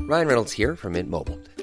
Ryan Reynolds here from Mint Mobile.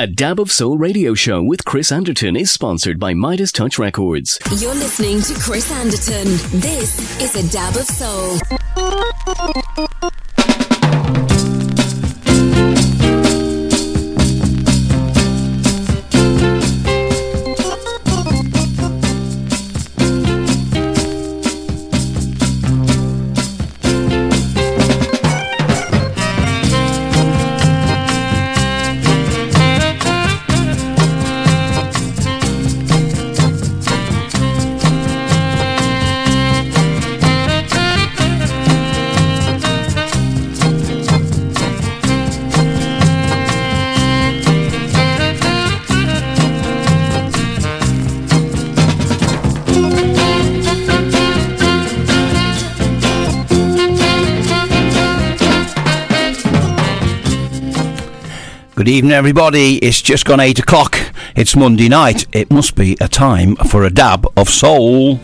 A Dab of Soul radio show with Chris Anderton is sponsored by Midas Touch Records. You're listening to Chris Anderton. This is a dab of soul. Good evening, everybody. It's just gone eight o'clock. It's Monday night. It must be a time for a dab of soul.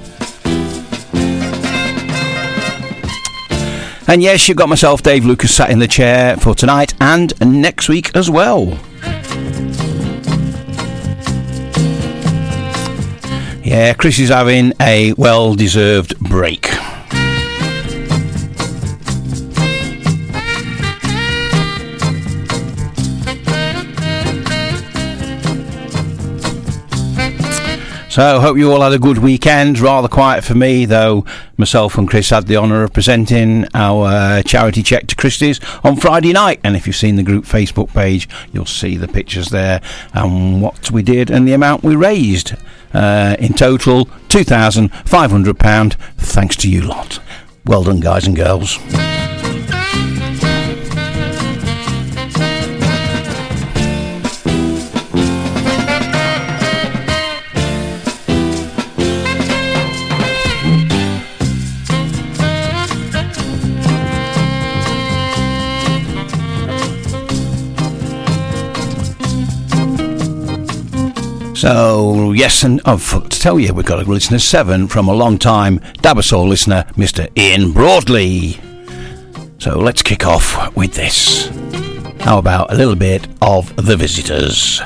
And yes, you've got myself, Dave Lucas, sat in the chair for tonight and next week as well. Yeah, Chris is having a well deserved break. So, hope you all had a good weekend. Rather quiet for me, though. Myself and Chris had the honour of presenting our uh, charity check to Christie's on Friday night. And if you've seen the group Facebook page, you'll see the pictures there and what we did and the amount we raised. Uh, in total, £2,500, thanks to you lot. Well done, guys and girls. So, yes, and oh, fuck, to tell you, we've got a listener seven from a long time Dab of Soul listener, Mr. Ian Broadley. So, let's kick off with this. How about a little bit of The Visitors?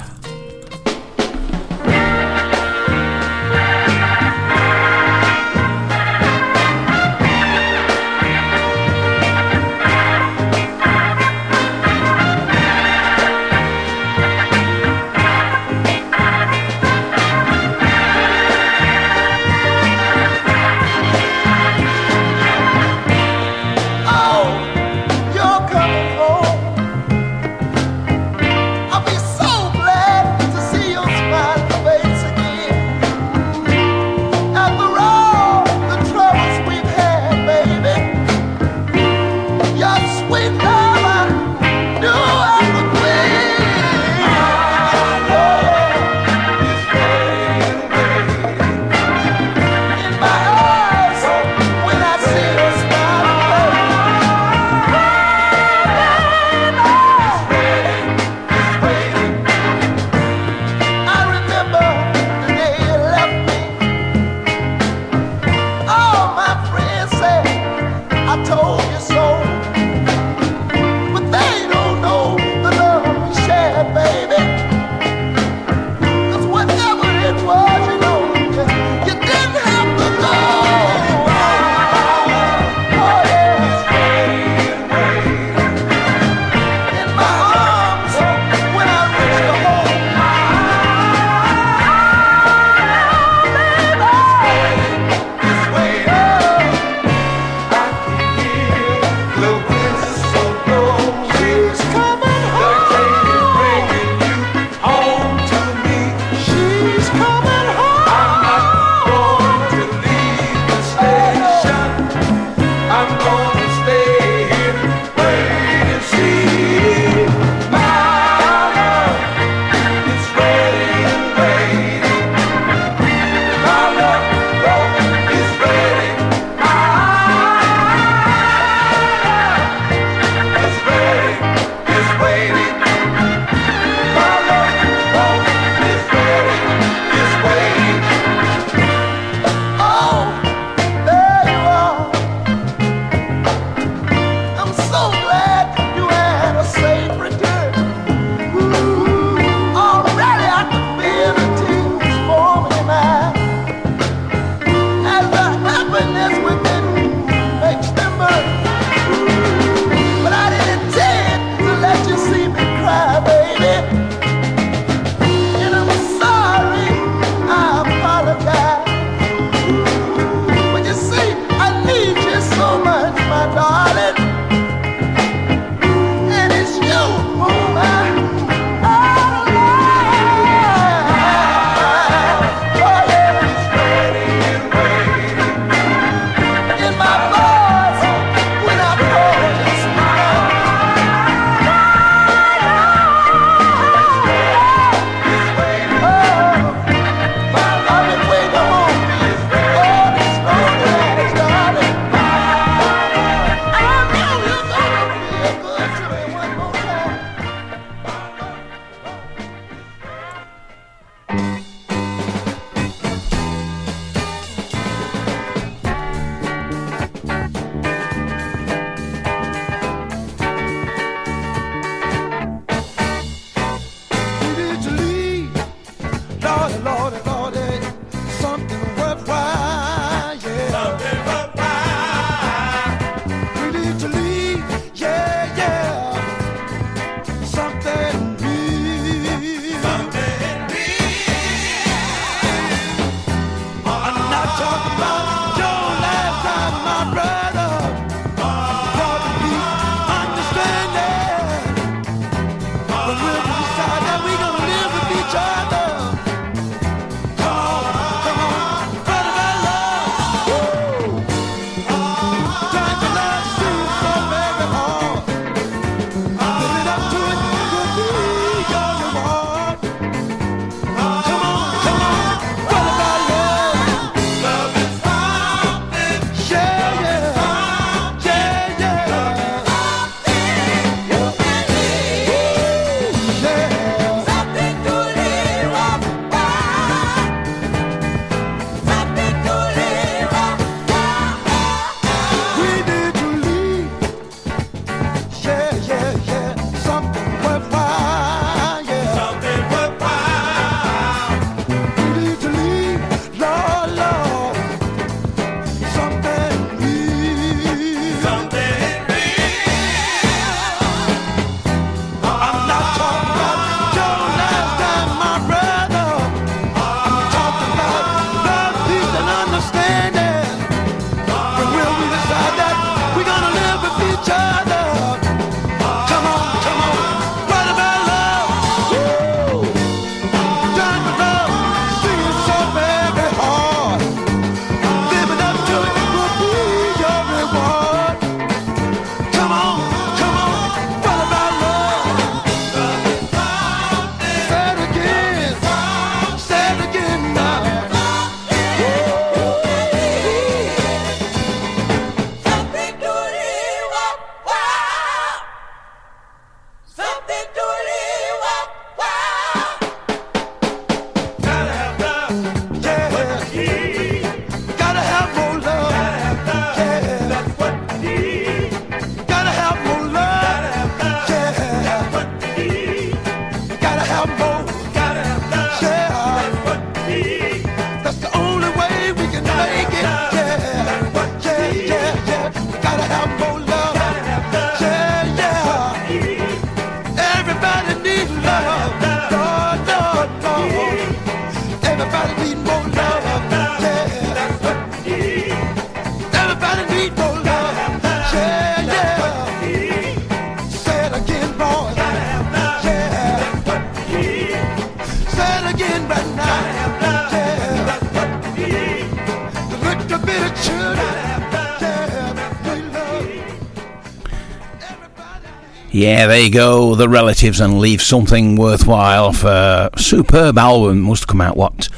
Yeah, there you go. The relatives and leave something worthwhile for superb album. Must have come out what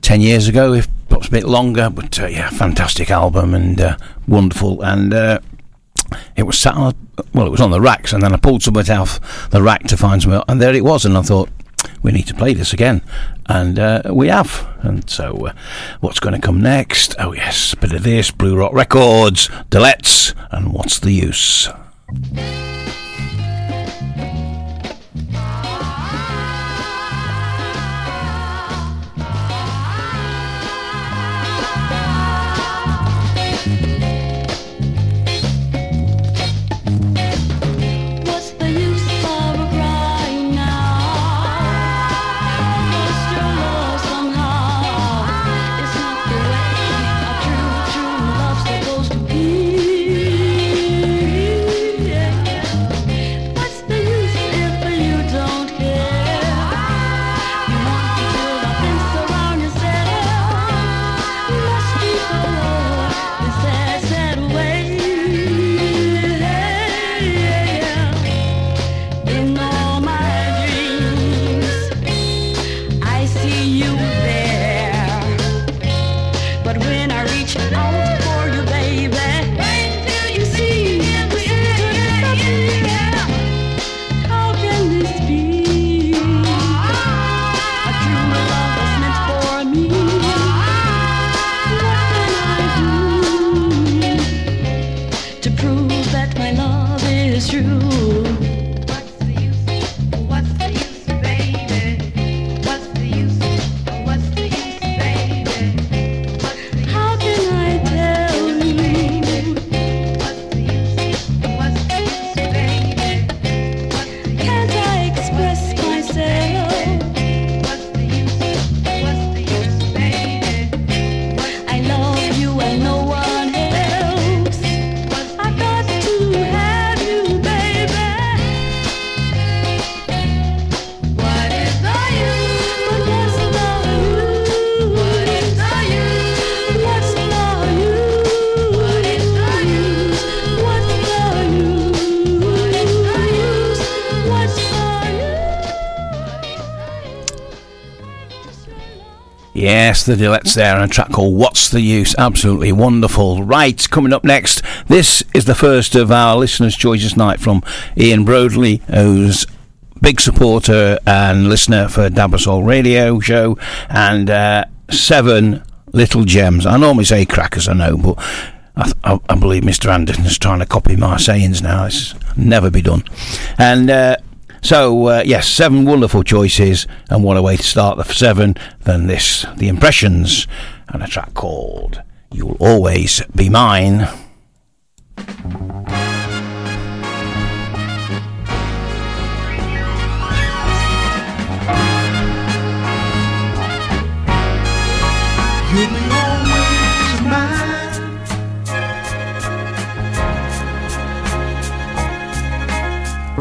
ten years ago, if perhaps a bit longer. But uh, yeah, fantastic album and uh, wonderful. And uh, it was sat on well, it was on the racks, and then I pulled some of it off the rack to find some, and there it was. And I thought we need to play this again, and uh, we have. And so, uh, what's going to come next? Oh yes, a bit of this, Blue Rock Records, Delettes, and what's the use? The Delettes there on a track called What's the Use? Absolutely wonderful. Right, coming up next, this is the first of our listeners' choices night from Ian Broadley, who's big supporter and listener for Dabba Radio Show, and uh, seven little gems. I normally say crackers, I know, but I, I, I believe Mr. Anderton is trying to copy my sayings now. It's never be done. And uh, so, uh, yes, seven wonderful choices, and what a way to start the seven than this The Impressions, and a track called You'll Always Be Mine.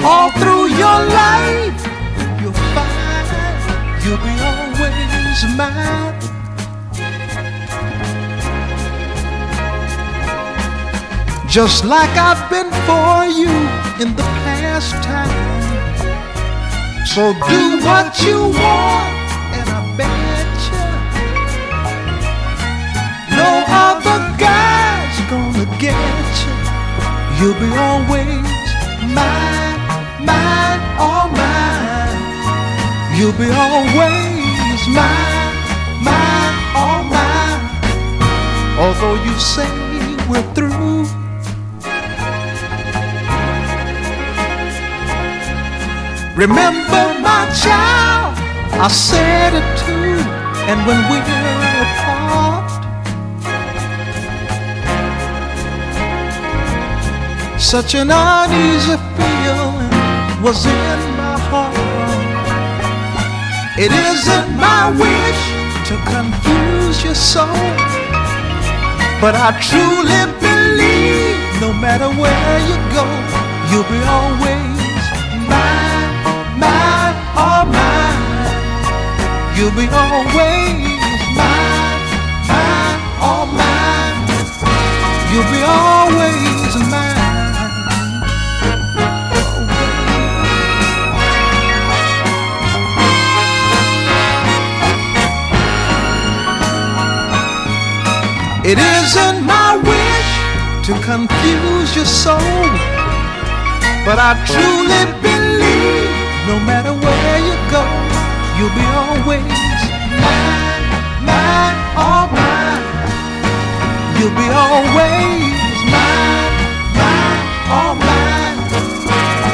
All through your life, you'll find you'll be always mine. Just like I've been for you in the past time. So do what you want, and I bet you no other guy's gonna get you. You'll be always mine, mine, all mine. You'll be always mine, mine, all mine. Although you say we're through. Remember, my child, I said it too, and when we're apart. Such an uneasy feeling was in my heart. It isn't my wish to confuse your soul, but I truly believe no matter where you go, you'll be always mine, mine, all mine. You'll be always mine, mine, all mine. You'll be always It isn't my wish to confuse your soul, but I truly believe no matter where you go, you'll be always mine, mine, all mine. You'll be always mine, mine, all mine.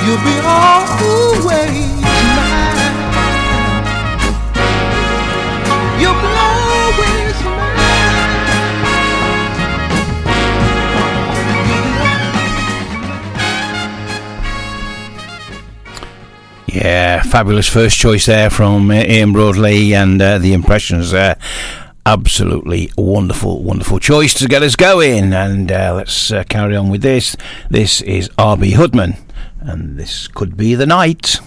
You'll be always. Yeah, fabulous first choice there from uh, Ian Broadley and uh, the impressions there. Absolutely wonderful, wonderful choice to get us going. And uh, let's uh, carry on with this. This is R.B. Hudson, and this could be the night.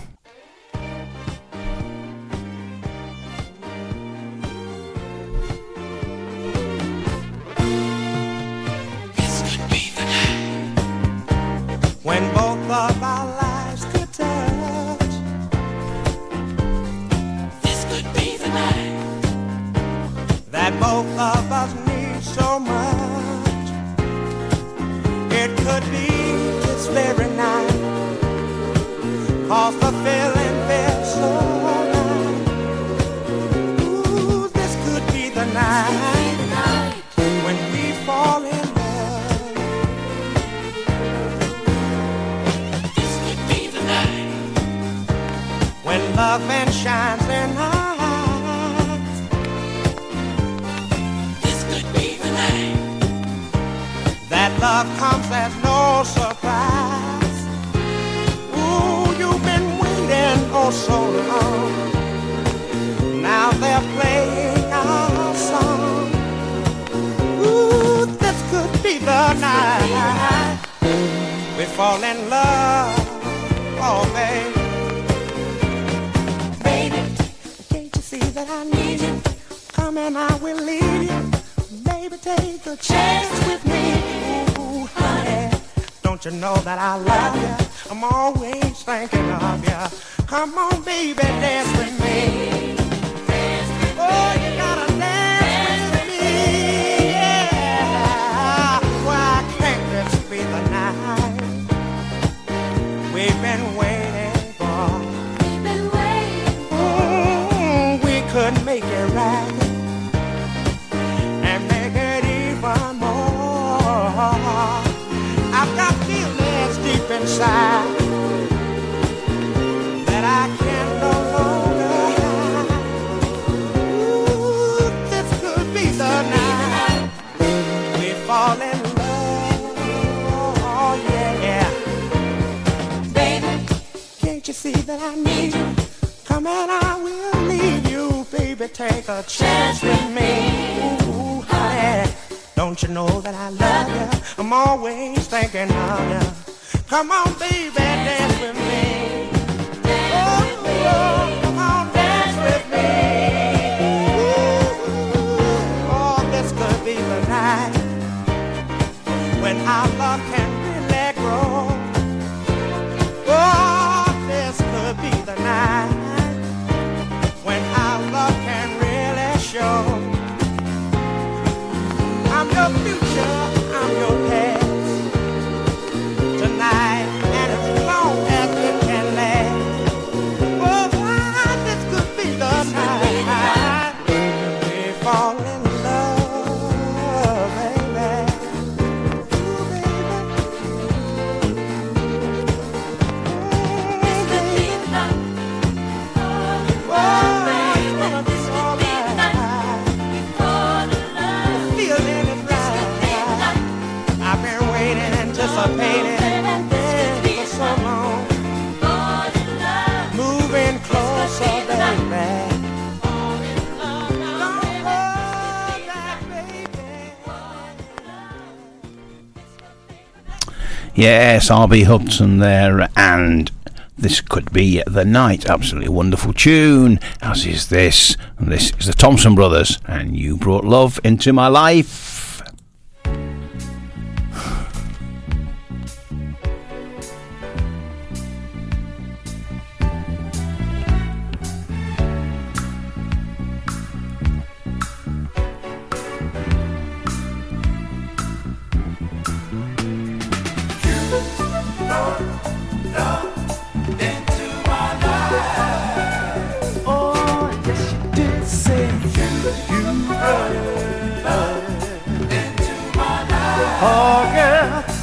Yes, RB Hudson there, and this could be the night. Absolutely wonderful tune, as is this. And this is the Thompson Brothers, and you brought love into my life.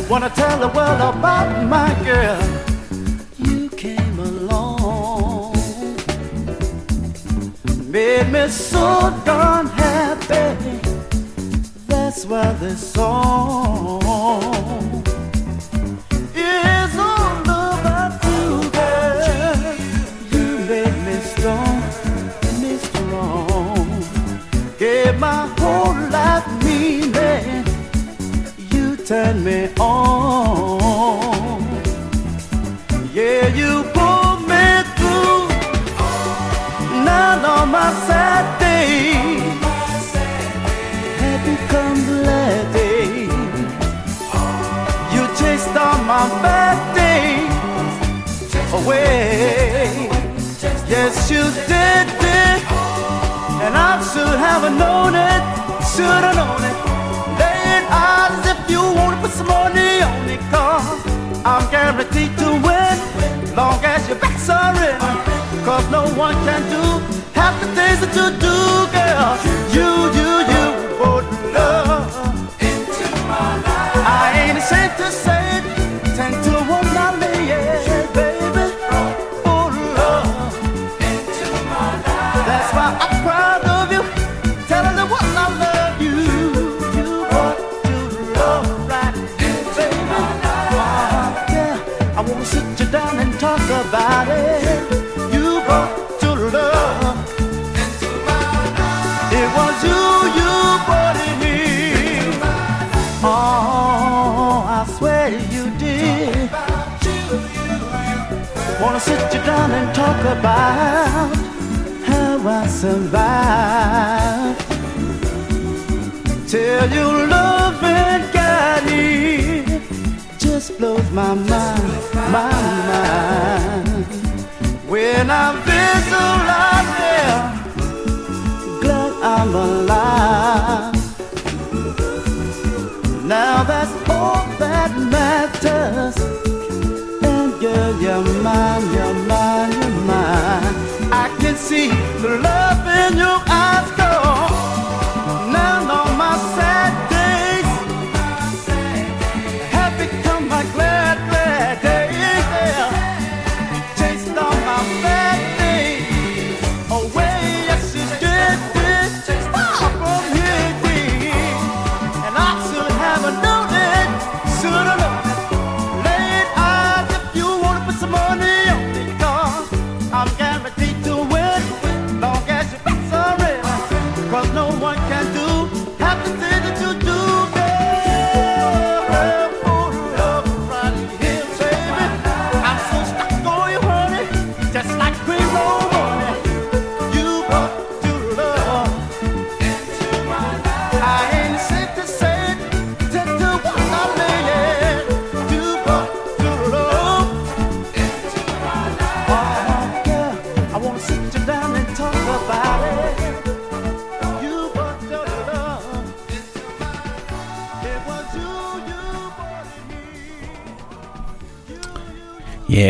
Wanna tell the world about my girl. You came along, made me so darn happy. That's why this song should have it. Lay out as if you want to put some money on it, cause I'm guaranteed to win. Long as your backs are in, cause no one can do half the things that you do, girl. You I survived. Tell you love and got it just blows my mind, my mind. When I visualize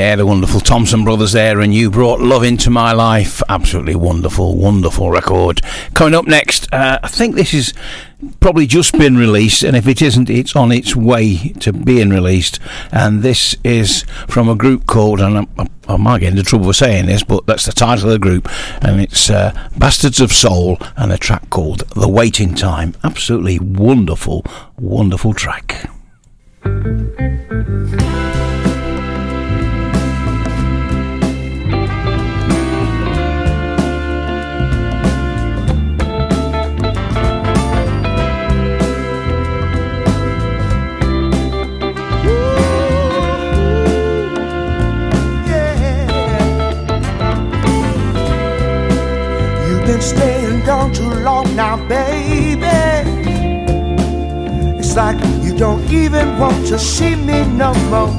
Yeah, the wonderful Thompson brothers there, and you brought love into my life. Absolutely wonderful, wonderful record. Coming up next, uh, I think this is probably just been released, and if it isn't, it's on its way to being released. And this is from a group called, and I, I, I might get into trouble for saying this, but that's the title of the group, and it's uh, Bastards of Soul, and a track called The Waiting Time. Absolutely wonderful, wonderful track. Been staying gone too long now, baby. It's like you don't even want to see me no more.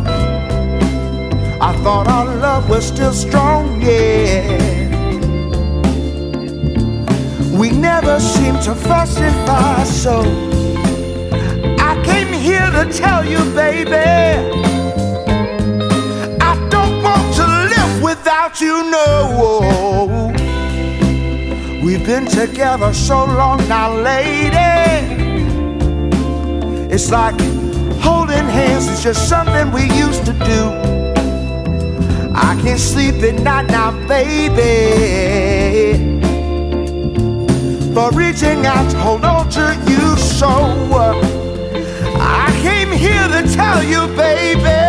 I thought our love was still strong, yeah. We never seem to fuss and so I came here to tell you, baby. I don't want to live without you, no. Been together so long now, lady. It's like Holding hands is just something we used to do. I can't sleep at night now, baby. For reaching out to hold on to you so. Uh, I came here to tell you, baby.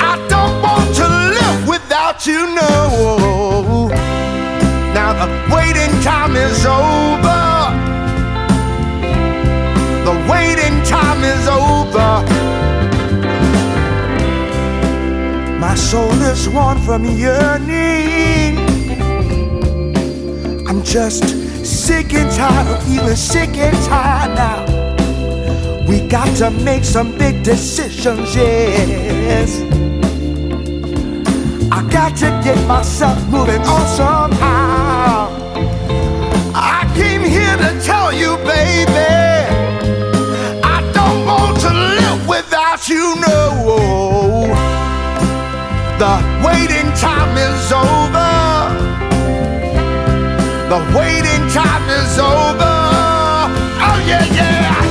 I don't want to live without you, no. Now the waiting time is over. The waiting time is over. My soul is worn from yearning. I'm just sick and tired of feeling sick and tired now. We got to make some big decisions, yes. Got to get myself moving on somehow. I came here to tell you, baby, I don't want to live without you, no. The waiting time is over. The waiting time is over. Oh, yeah, yeah.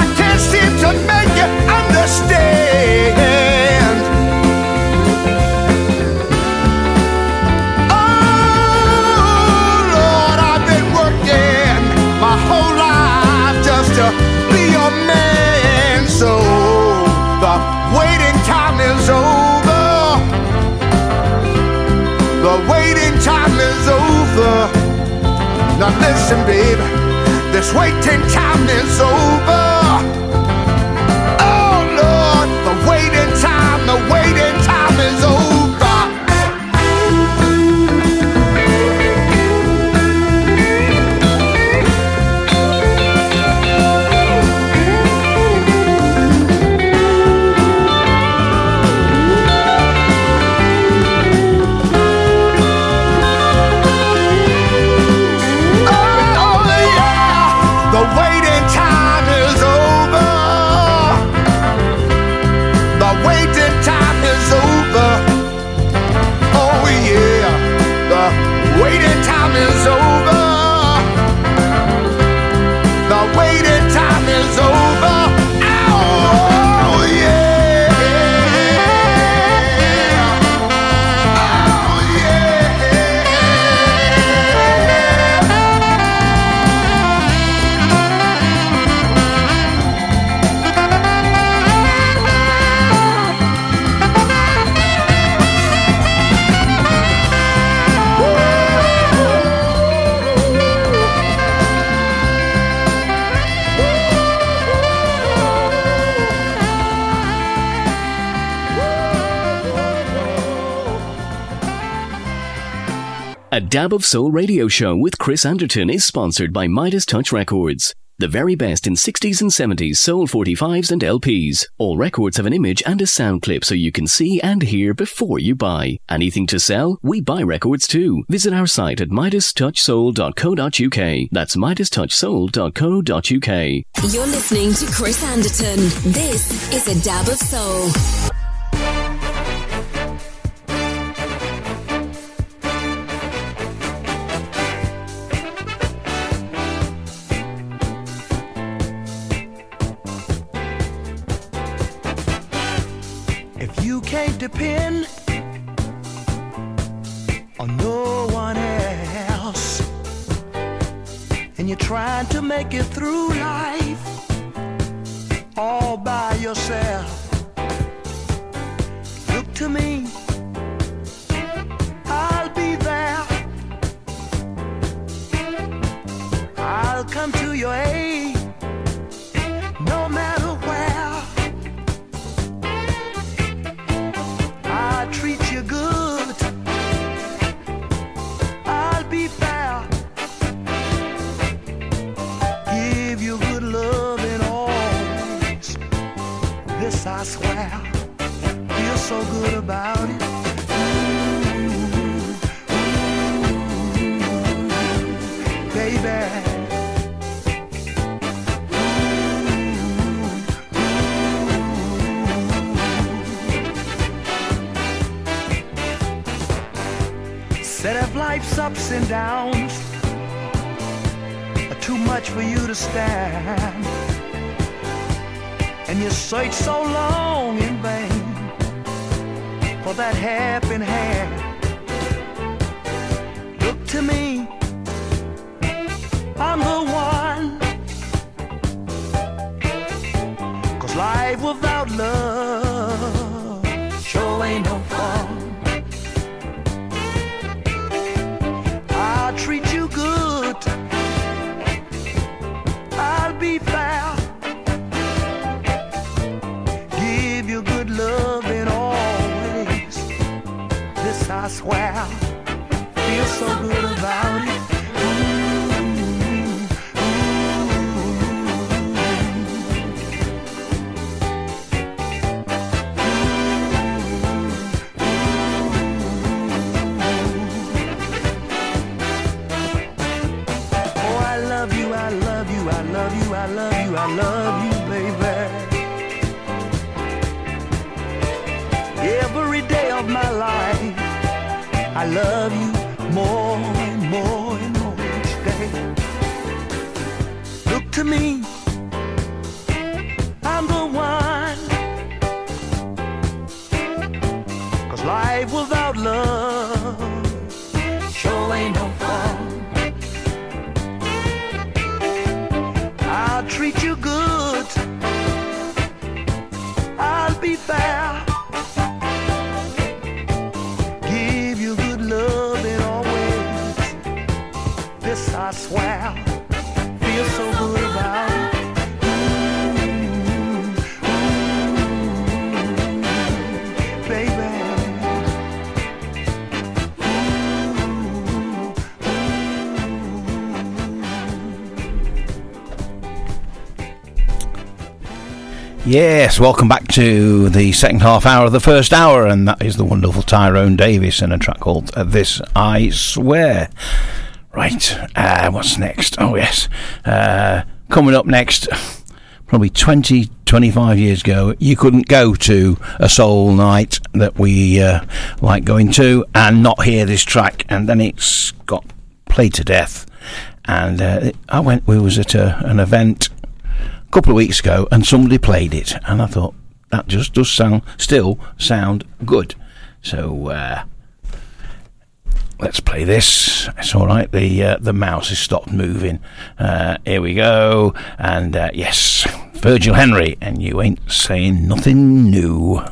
I can't seem to make you understand. The waiting time is over. The waiting time is over. Now listen, babe, this waiting time is over. A Dab of Soul radio show with Chris Anderton is sponsored by Midas Touch Records. The very best in 60s and 70s soul 45s and LPs. All records have an image and a sound clip so you can see and hear before you buy. Anything to sell? We buy records too. Visit our site at midastouchsoul.co.uk. That's midastouchsoul.co.uk. You're listening to Chris Anderton. This is a dab of soul. Depend on no one else, and you're trying to make it through Yes, welcome back to the second half hour of the first hour, and that is the wonderful Tyrone Davis in a track called uh, This I Swear. Right, uh, what's next? Oh, yes. Uh, coming up next, probably 20, 25 years ago, you couldn't go to a soul night that we uh, like going to and not hear this track, and then it's got played to death. And uh, I went, we was at a, an event a couple of weeks ago, and somebody played it, and I thought that just does sound still sound good. So uh, let's play this. It's all right. The uh, the mouse has stopped moving. Uh, here we go. And uh, yes, Virgil Henry, and you ain't saying nothing new.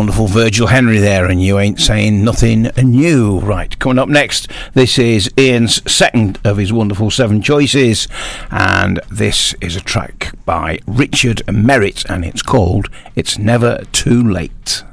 Wonderful Virgil Henry there, and you ain't saying nothing new. Right, coming up next, this is Ian's second of his wonderful seven choices, and this is a track by Richard Merritt, and it's called It's Never Too Late.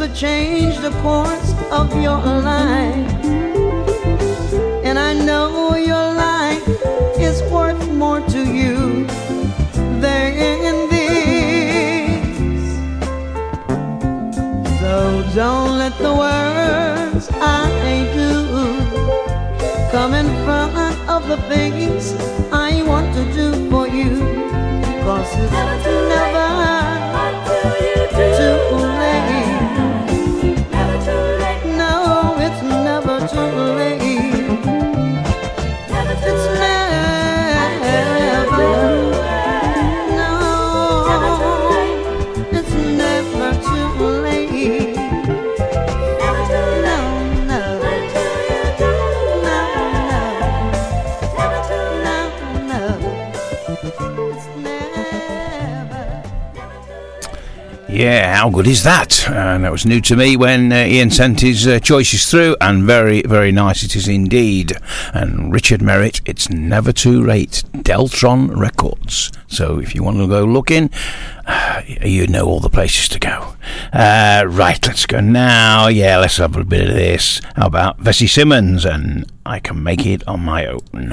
Could change the course of your life? And I know your life is worth more to you than this. So don't let the words I do come in front of the things I want to do for you. Cause it's never Yeah, how good is that? And that was new to me when uh, Ian sent his uh, choices through, and very, very nice it is indeed. And Richard Merritt, it's never too late. Deltron Records. So if you want to go looking, you know all the places to go. Uh, right, let's go now. Yeah, let's have a bit of this. How about Vesey Simmons and I Can Make It on My Own?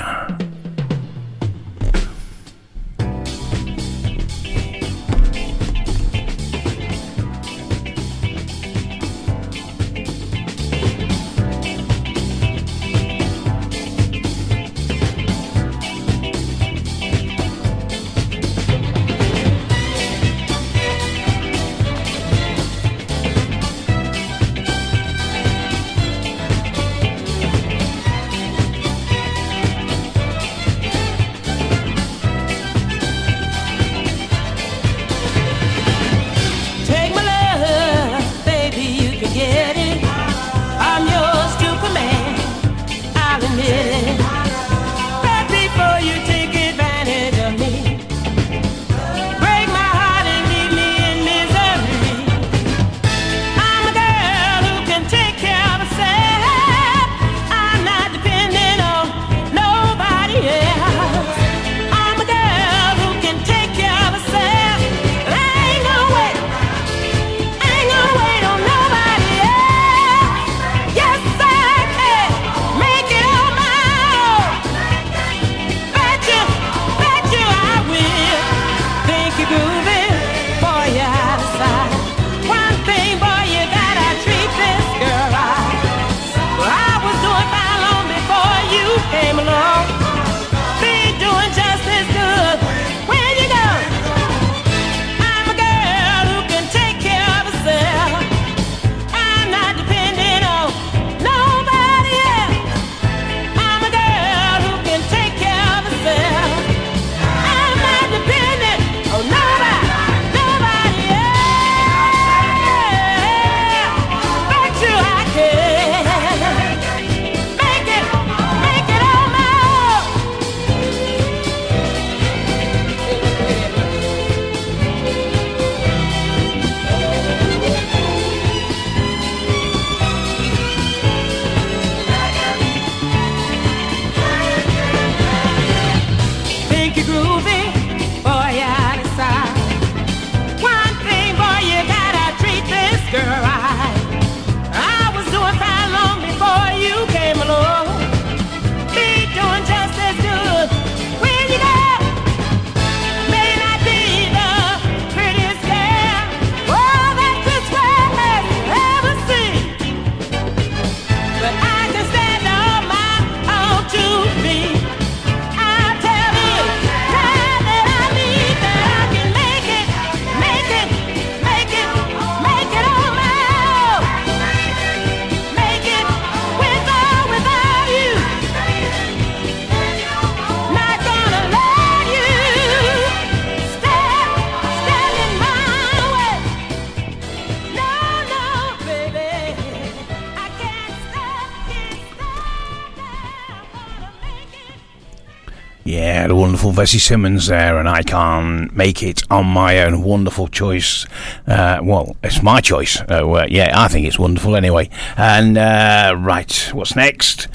Vesey Simmons there, and I Can't Make It on My Own. Wonderful choice. Uh, well, it's my choice. Uh, yeah, I think it's wonderful anyway. And, uh, right, what's next?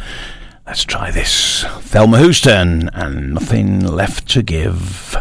Let's try this. Thelma Houston and Nothing Left to Give.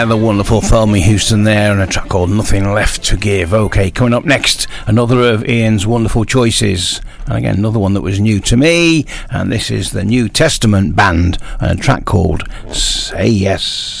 Another the wonderful Thelmy Houston there and a track called Nothing Left to Give. Okay, coming up next, another of Ian's wonderful choices. And again, another one that was new to me. And this is the New Testament Band and a track called Say Yes.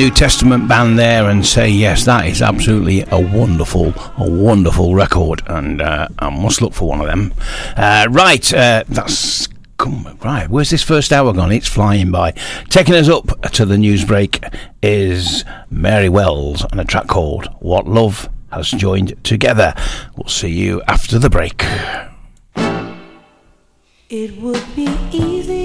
New Testament band there and say, yes, that is absolutely a wonderful, a wonderful record, and uh, I must look for one of them. Uh, right, uh, that's come right. Where's this first hour gone? It's flying by. Taking us up to the news break is Mary Wells and a track called "What Love." Has joined together. We'll see you after the break. It would be easy.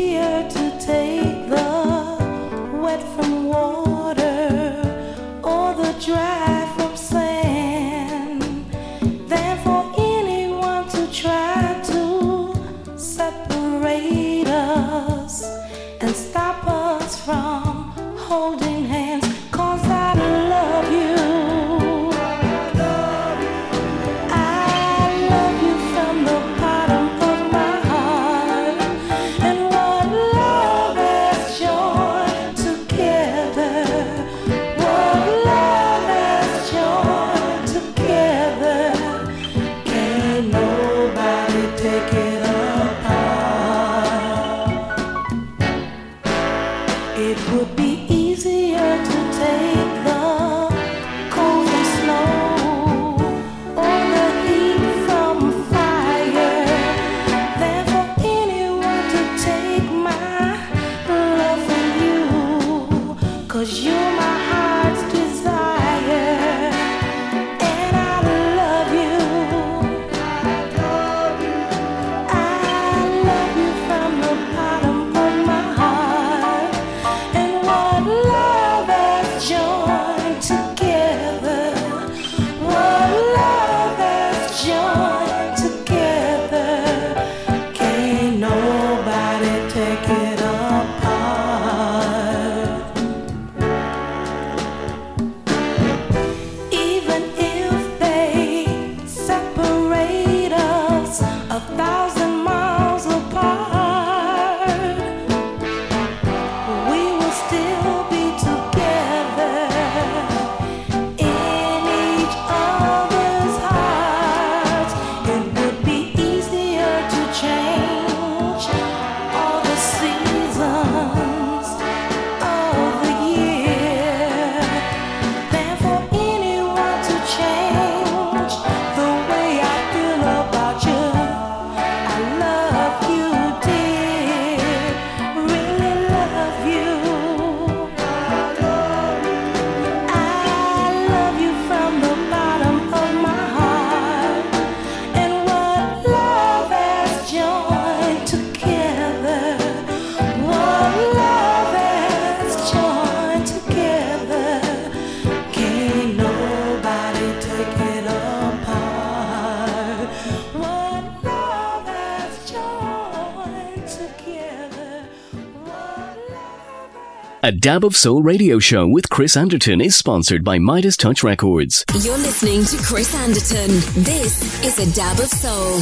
Dab of Soul radio show with Chris Anderton is sponsored by Midas Touch Records. You're listening to Chris Anderton. This is a dab of soul.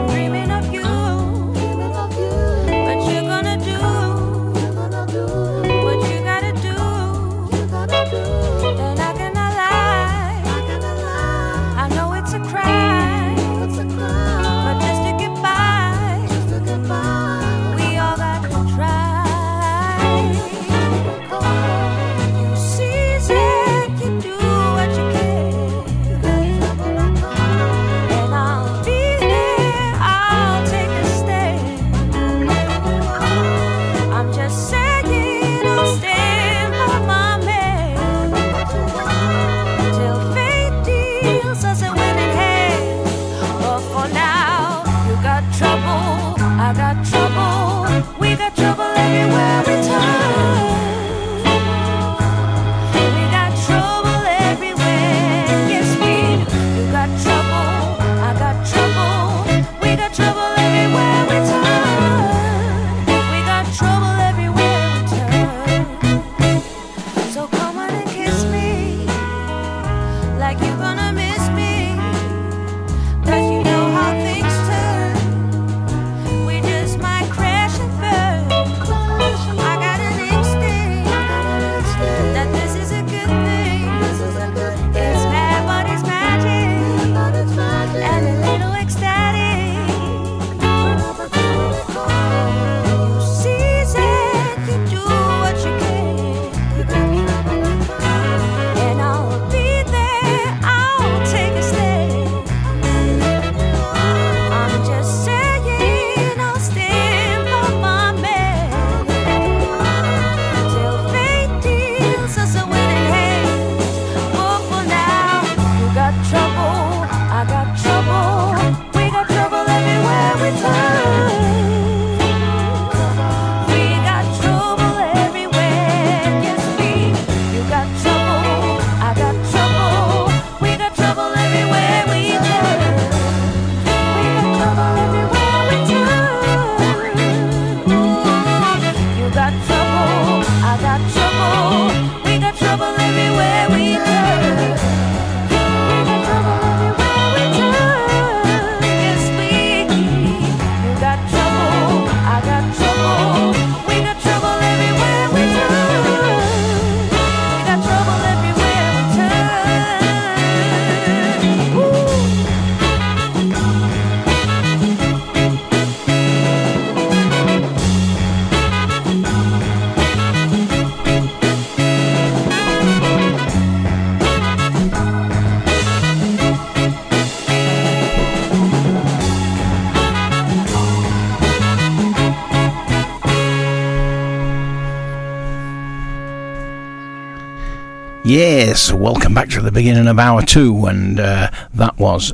welcome back to the beginning of hour two, and uh, that was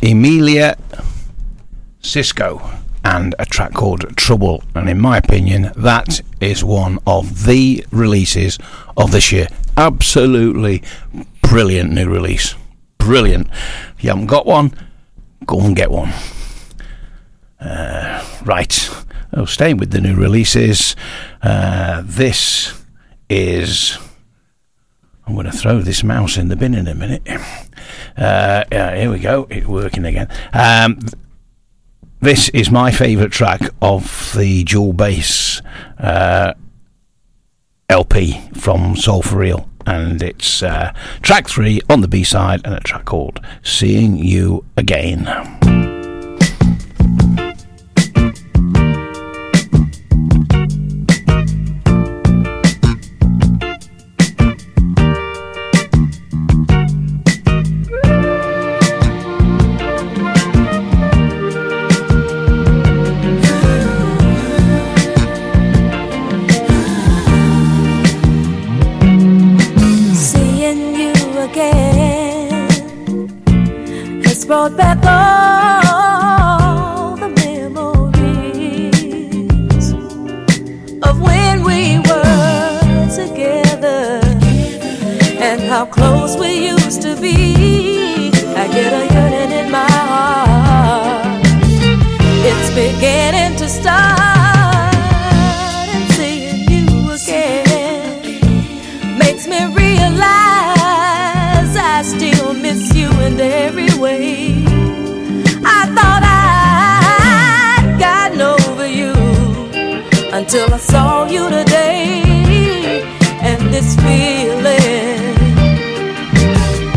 Emilia Cisco and a track called Trouble. And in my opinion, that is one of the releases of this year. Absolutely brilliant new release. Brilliant. If you haven't got one, go and get one. Uh, right. Oh, staying with the new releases, uh, this is. I'm going to throw this mouse in the bin in a minute. Uh, yeah, here we go. It's working again. Um, this is my favourite track of the dual bass uh, LP from Soul for Real. And it's uh, track three on the B side and a track called Seeing You Again. Saw you today, and this feeling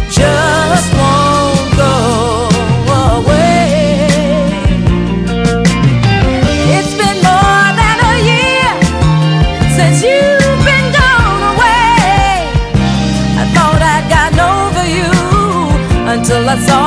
just won't go away. It's been more than a year since you've been gone away. I thought I'd gotten over you until I saw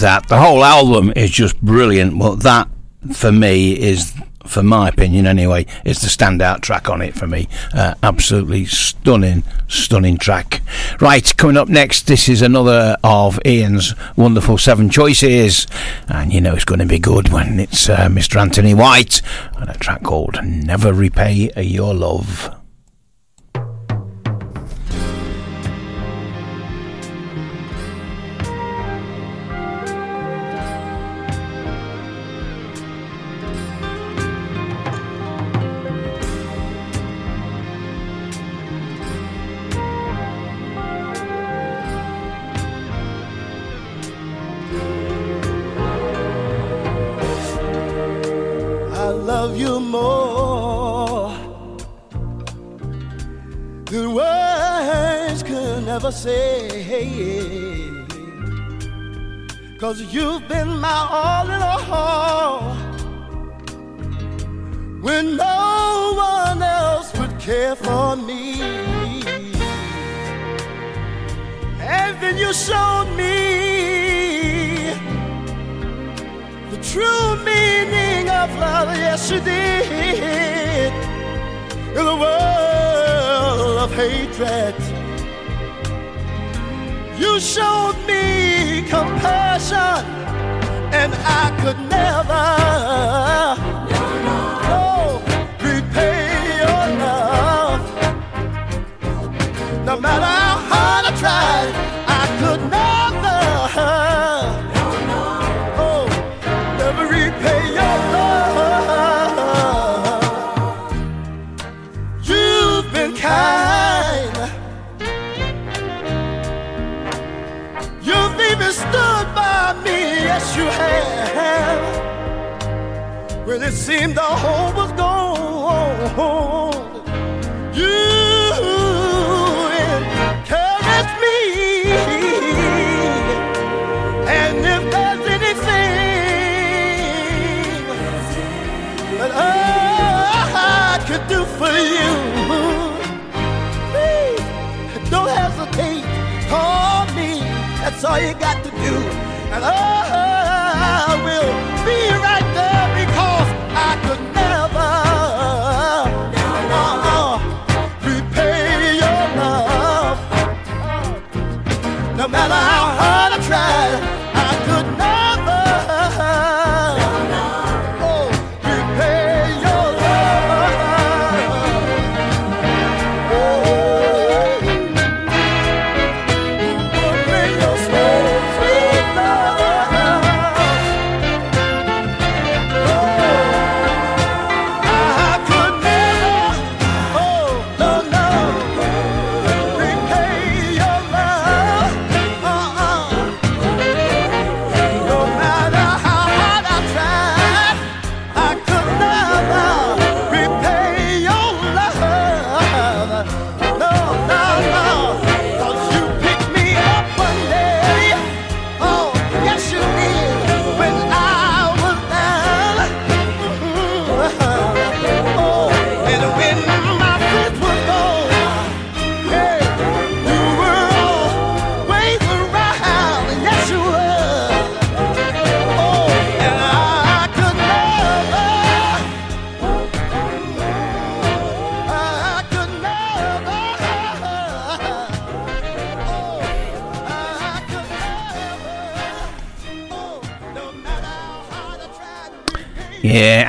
that? The whole album is just brilliant. Well, that for me is, for my opinion anyway, is the standout track on it for me. Uh, absolutely stunning, stunning track. Right, coming up next, this is another of Ian's wonderful seven choices, and you know it's going to be good when it's uh, Mr. Anthony White and a track called "Never Repay Your Love."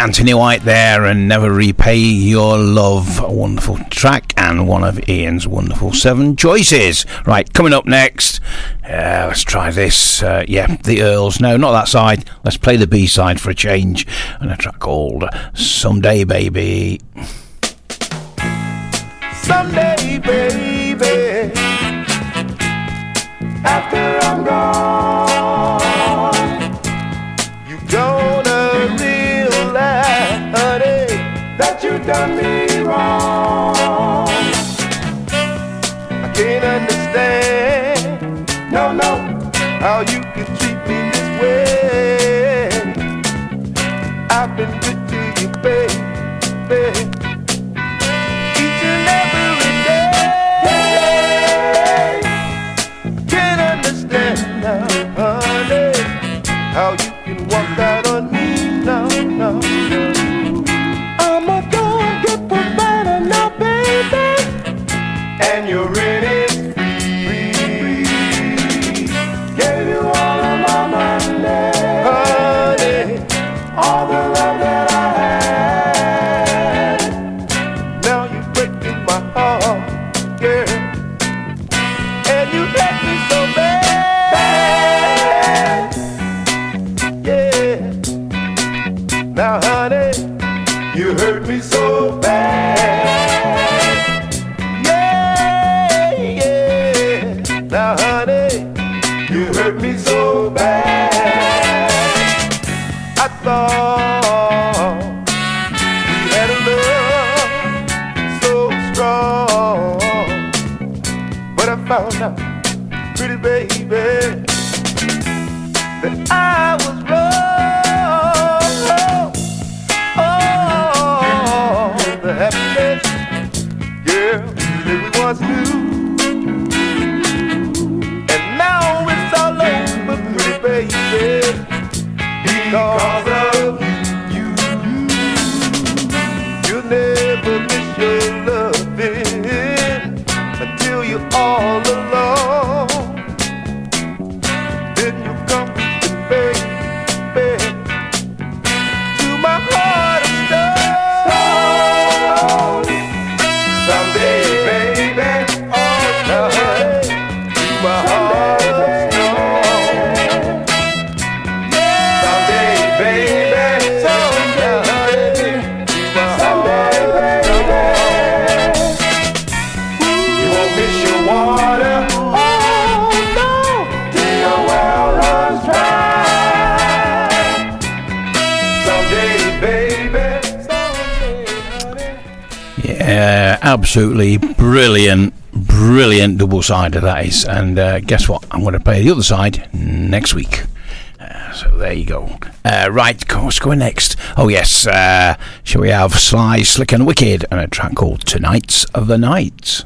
Anthony White there and Never Repay Your Love. A wonderful track and one of Ian's wonderful seven choices. Right, coming up next, uh, let's try this. Uh, yeah, the Earls. No, not that side. Let's play the B side for a change and a track called Someday Baby. pretty baby, that I was wrong. Oh, the happiness, yeah, it was new. And now it's all over, pretty baby, because absolutely brilliant, brilliant double side of that is. And uh, guess what? I'm going to play the other side next week. Uh, so there you go. Uh, right, what's going next? Oh yes, uh, shall we have Sly, Slick and Wicked and a track called Tonight's of the Night.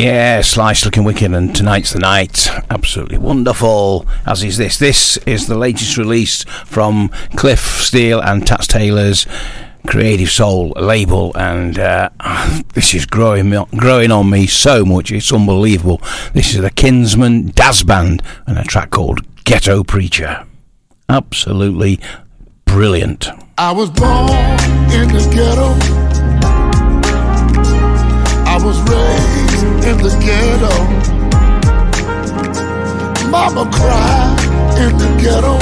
Yeah, Sly, Slick and Wicked, and tonight's the night. Absolutely wonderful, as is this. This is the latest release from Cliff Steele and Tats Taylor's Creative Soul label, and uh, this is growing, growing on me so much. It's unbelievable. This is the Kinsman Dazz Band and a track called Ghetto Preacher. Absolutely brilliant. I was born in the ghetto. I was raised in the ghetto. Mama cried in the ghetto.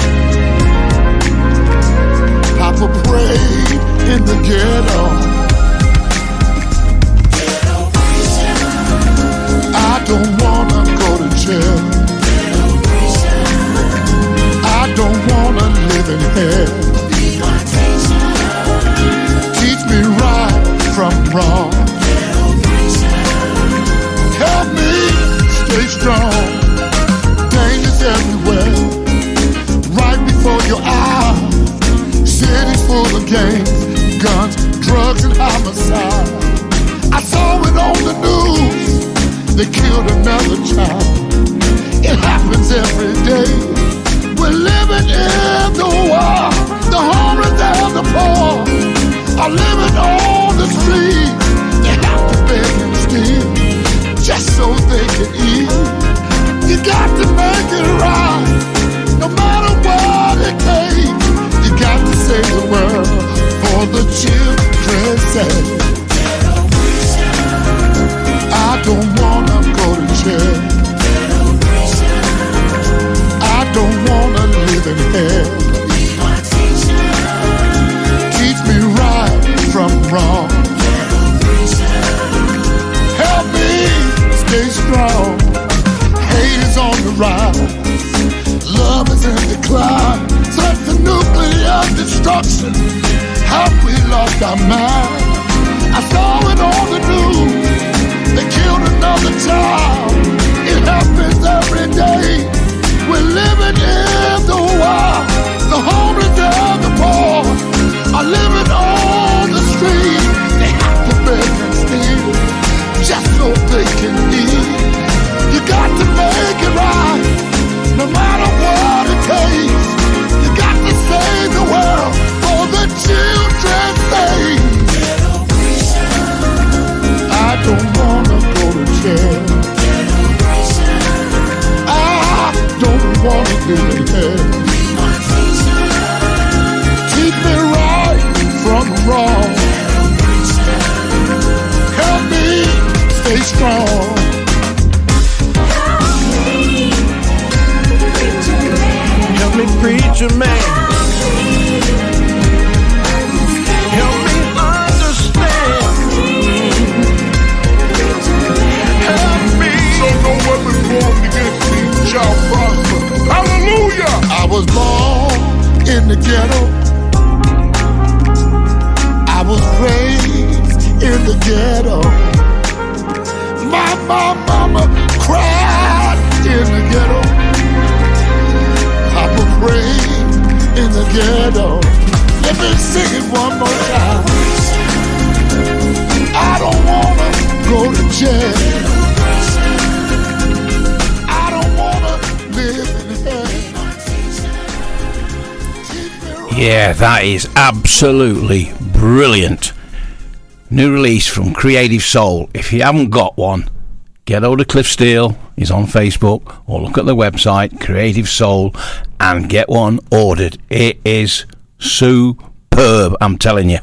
Papa prayed in the ghetto. I don't wanna go to jail. I don't wanna live in hell. Teach me right from wrong. Gangs, guns, drugs, and homicide. I saw it on the news. They killed another child. It happens every day. We're living in the war. The homeless and the poor are living on the streets. They have to beg and steal just so they can eat. You got to make it right, no matter what it takes. Got to save the world for the children's sake. I don't wanna go to jail. I don't wanna live in hell. Teach me right from wrong. Help me stay strong. Hate is on the rise. Love is in decline. Nuclear destruction. Have we lost our mind? I saw it on the news. They killed another child. It happens every day. We're living in absolutely brilliant. New release from Creative Soul. If you haven't got one, get hold of Cliff Steele. He's on Facebook or look at the website, Creative Soul, and get one ordered. It is superb, I'm telling you.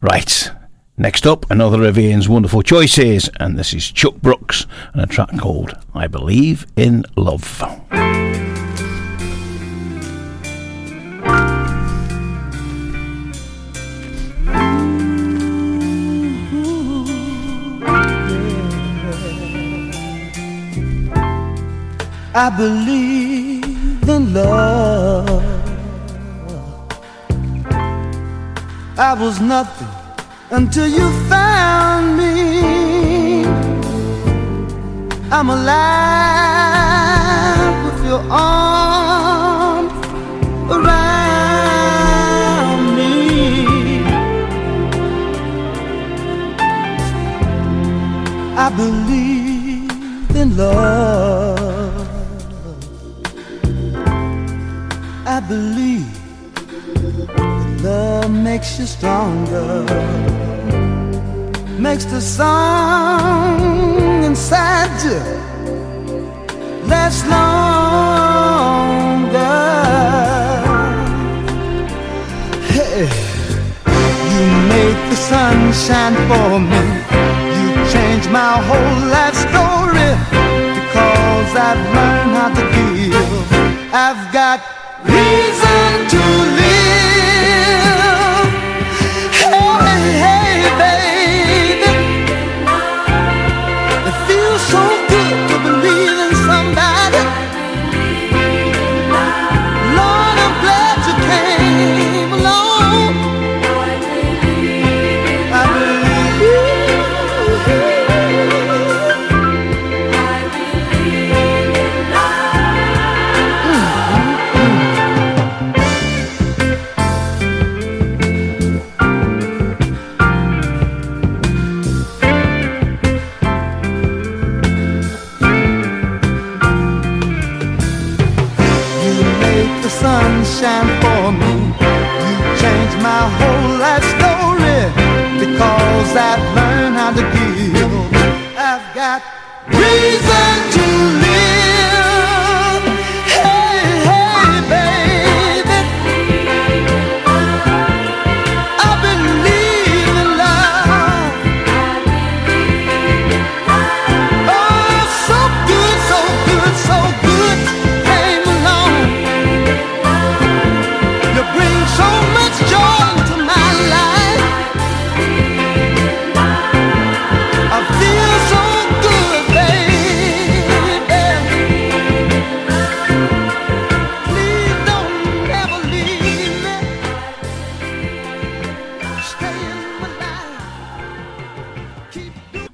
Right. Next up, another of Ian's wonderful choices, and this is Chuck Brooks and a track called I Believe in Love. I believe in love. I was nothing until you found me. I'm alive with your arms around me. I believe in love. I believe that love makes you stronger, makes the song inside you last longer. Hey, you made the sun shine for me. You changed my whole life story because I've learned how to give. I've got reason to live.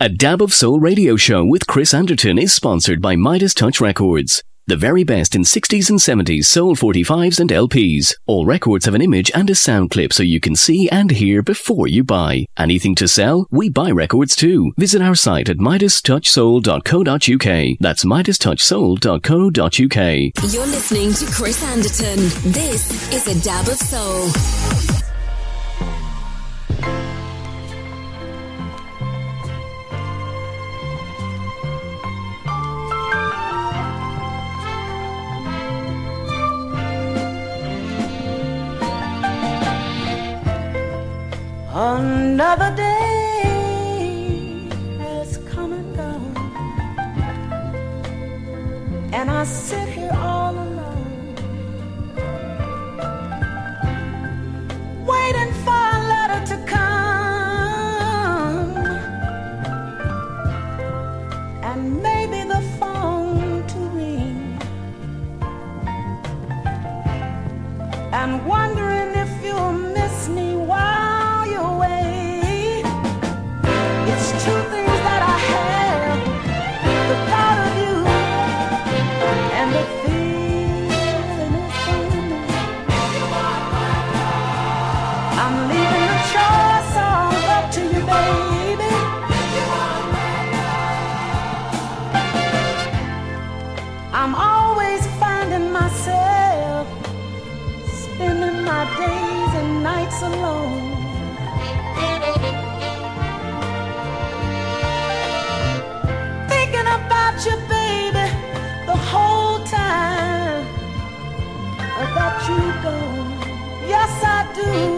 A Dab of Soul radio show with Chris Anderton is sponsored by Midas Touch Records. The very best in 60s and 70s soul 45s and LPs. All records have an image and a sound clip so you can see and hear before you buy. Anything to sell? We buy records too. Visit our site at midastouchsoul.co.uk. That's midastouchsoul.co.uk. You're listening to Chris Anderton. This is a dab of soul. Another day has come and gone, and I sit here all alone, do.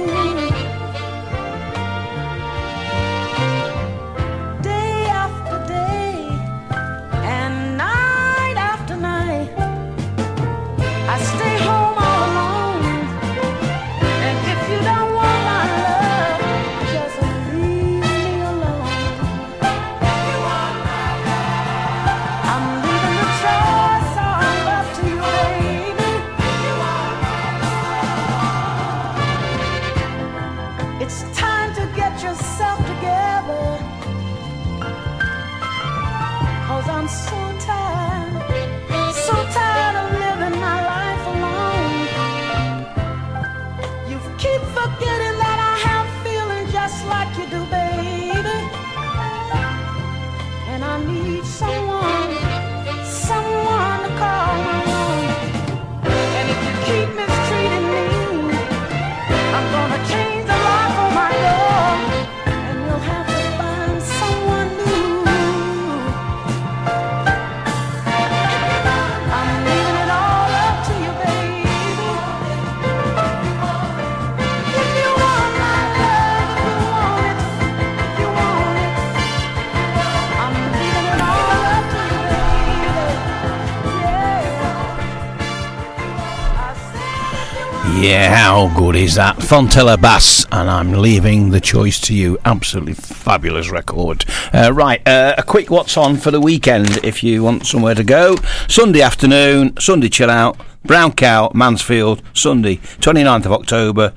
Yeah. How good is that? Fontella Bass, and I'm leaving the choice to you. Absolutely fabulous record. Uh, right, uh, a quick what's on for the weekend if you want somewhere to go. Sunday afternoon, Sunday chill out, Brown Cow, Mansfield, Sunday, 29th of October,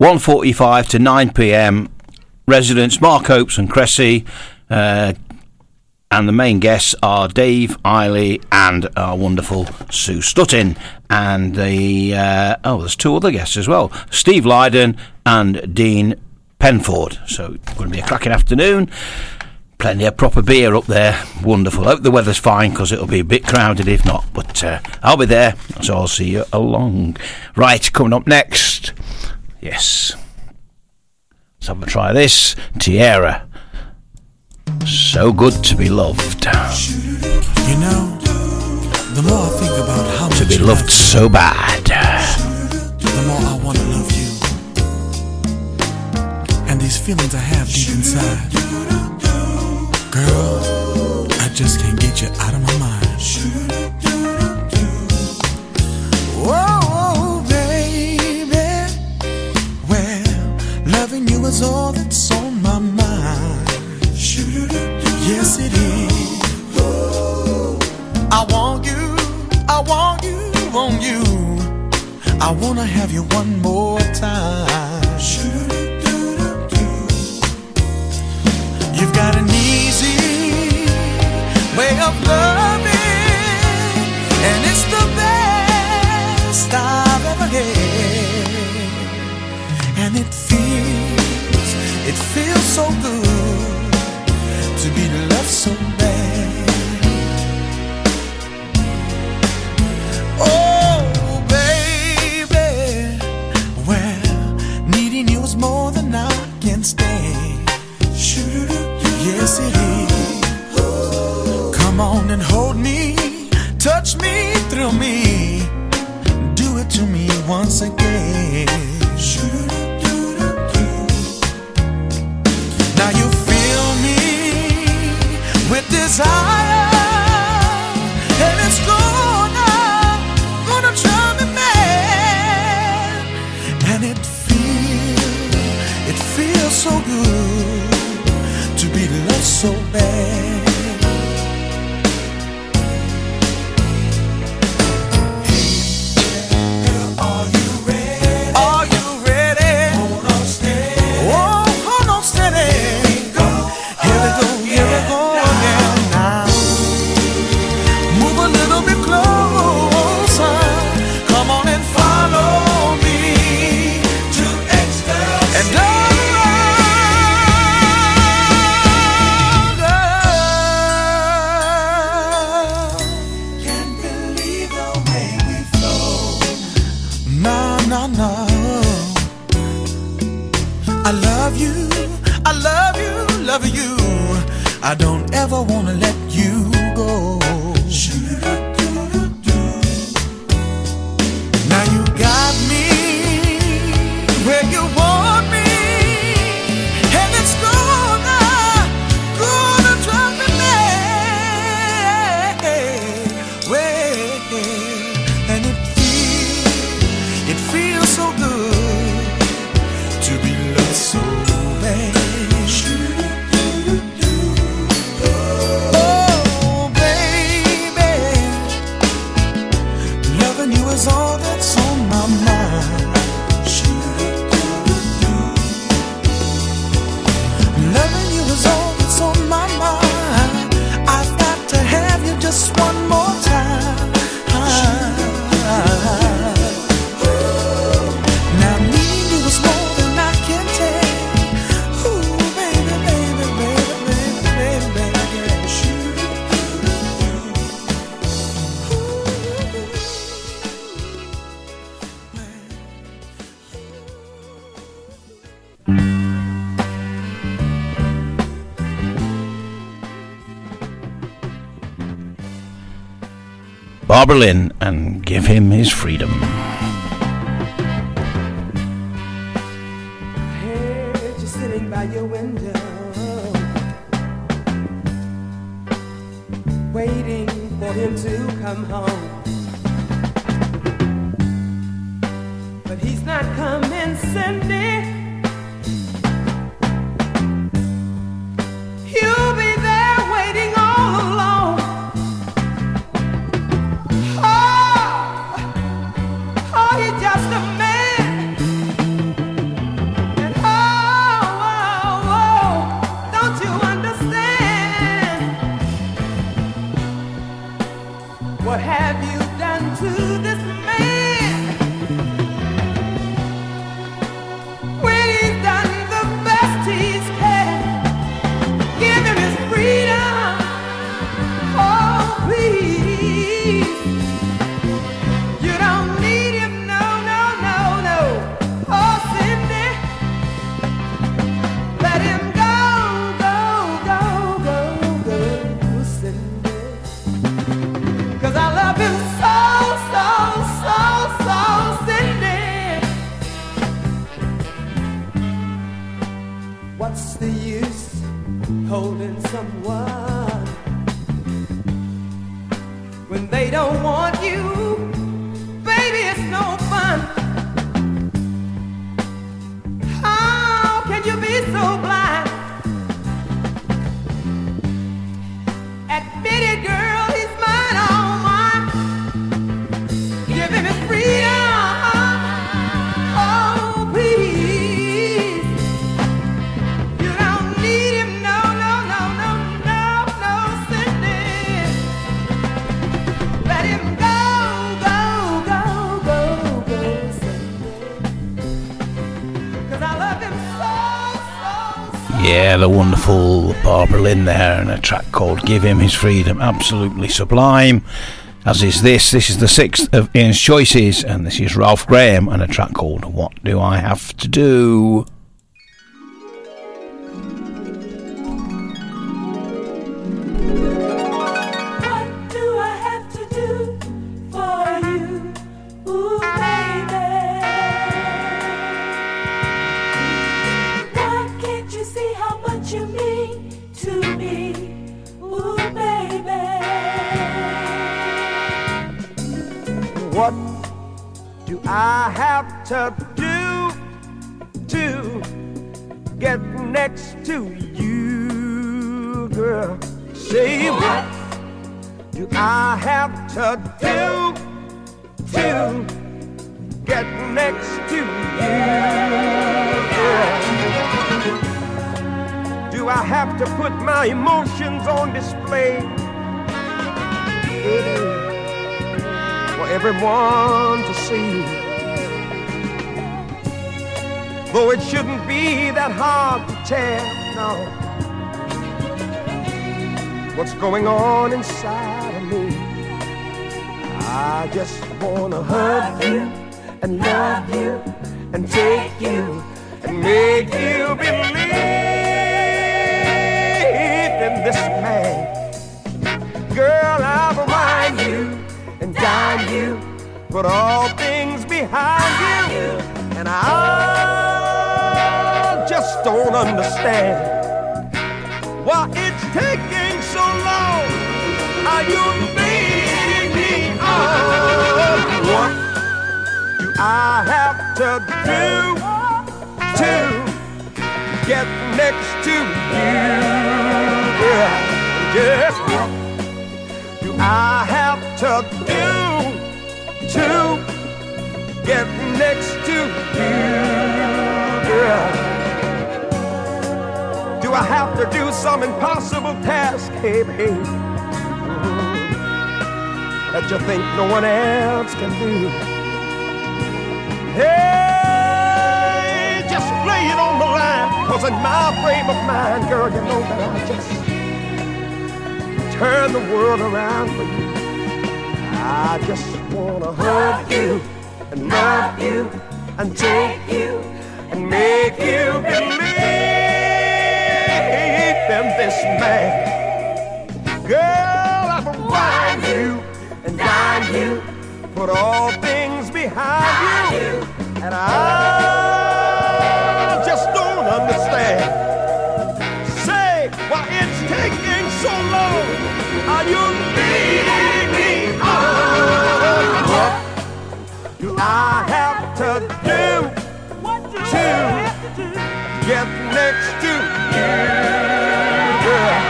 1.45 to 9pm. Residents Mark Hopes and Cressy. Uh, and the main guests are Dave Eiley and our wonderful Sue Stuttin. And the uh, oh, there's two other guests as well: Steve Lydon and Dean Penford. So it's going to be a cracking afternoon. Plenty of proper beer up there. Wonderful. Hope the weather's fine because it'll be a bit crowded if not. But uh, I'll be there, so I'll see you along. Right, coming up next. Yes. Let's have a try this. Tierra. So Good to Be Loved. You know, the more I think about how to be loved so bad, the more I want to love you. And these feelings I have deep inside, girl, I just can't get you out of my mind. Whoa, baby, well, loving you is all that's all. Yes, it is. I want you, I want you, want you. I wanna have you one more time. You've got an easy way of love. Valentine's Yes, it is. Come on and hold me, touch me, thrill me, do it to me once again. Now you feel me with desire. Barbara Lynn and give him his freedom. The wonderful Barbara Lynn there, and a track called Give Him His Freedom. Absolutely sublime. As is this. This is the sixth of Ian's choices, and this is Ralph Graham and a track called What Do I Have to Do? And take you and make you believe in this man. Girl, I will wine you and dine you, put all things behind you, and I just don't understand. Say why it's taking so long. Are you leading me on? Do I have to do to get next to you? Girl,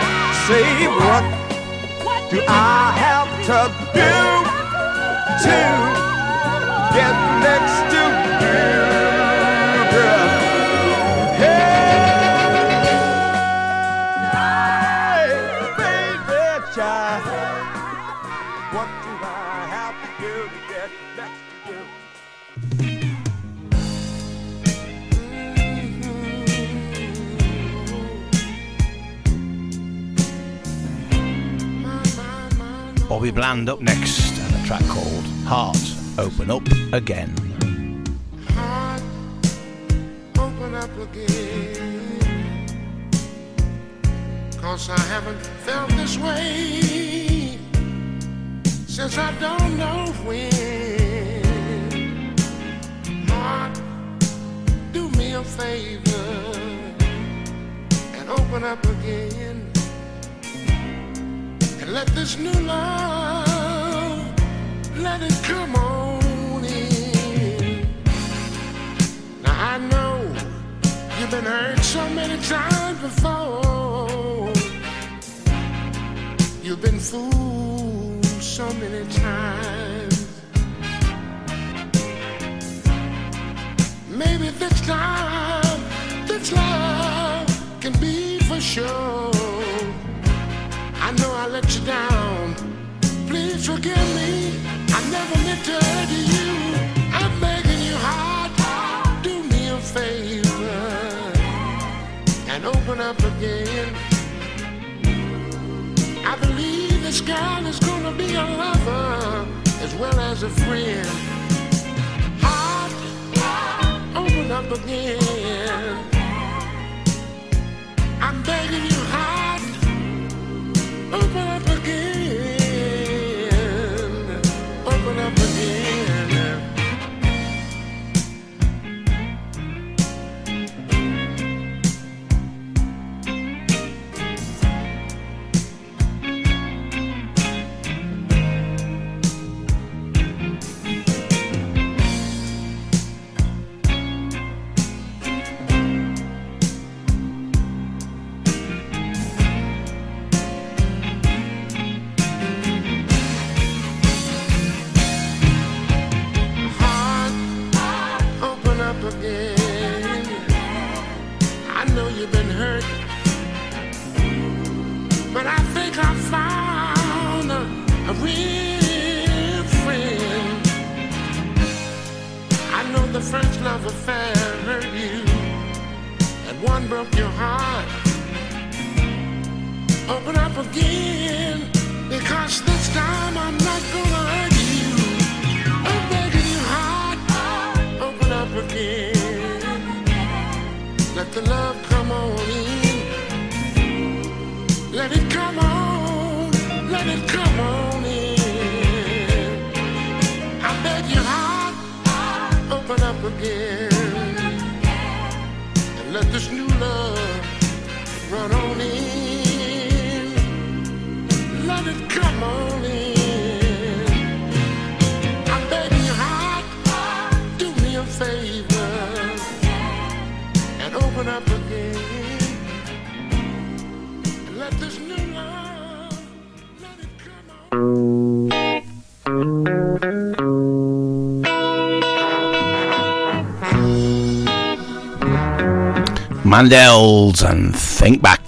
say what do I have to do? to get next Bobby Bland up next, and a track called Heart Open Up Again. heart open up again. Cause I haven't felt this way since I don't know when. Heart, do me a favor and open up again let this new love let it come on in. Now I know you've been hurt so many times before. You've been fooled so many times. Maybe this time, this love can be for sure. Let you down. Please forgive me. I never meant to hurt you. I'm begging you hard. Do me a favor and open up again. I believe this girl is gonna be a lover as well as a friend. Heart, open up again. I'm begging you open and broke your heart. Open up again, because this time I'm not gonna hurt you. I'm begging you hard, open up again. Let the love come on in. Let it come on, let it come on in. I beg you hard, open up again. This new love run on in. Let it come on in. I'm begging you hard, do me a favor and open up again. Mandels and Think Back.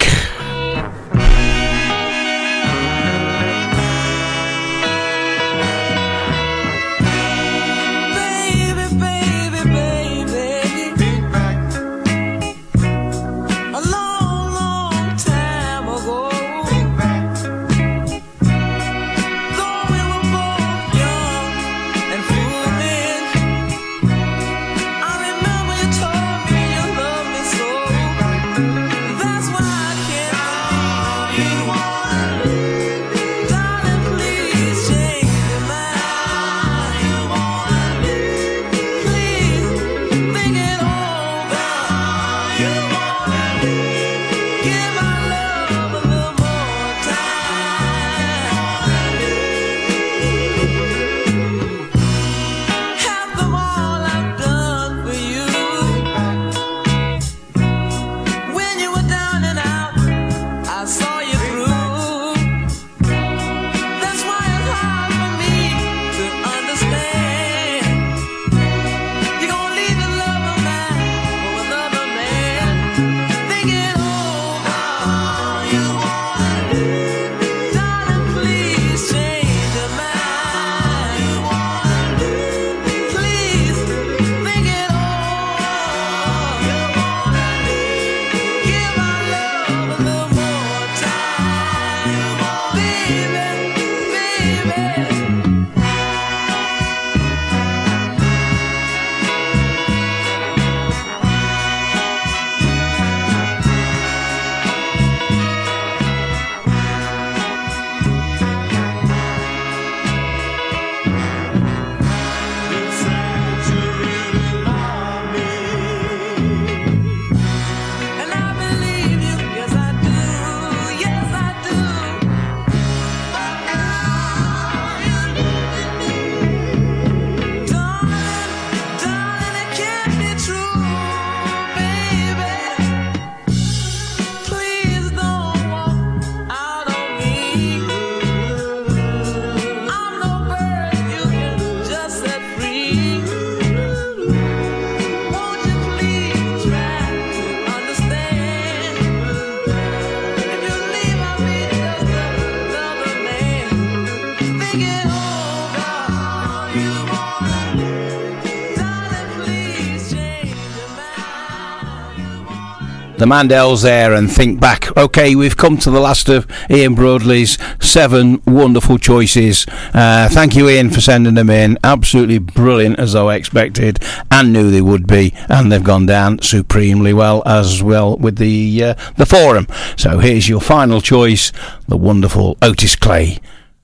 The Mandels there and think back. Okay, we've come to the last of Ian Broadley's seven wonderful choices. Uh, thank you, Ian, for sending them in. Absolutely brilliant, as I expected and knew they would be, and they've gone down supremely well as well with the uh, the forum. So here's your final choice: the wonderful Otis Clay,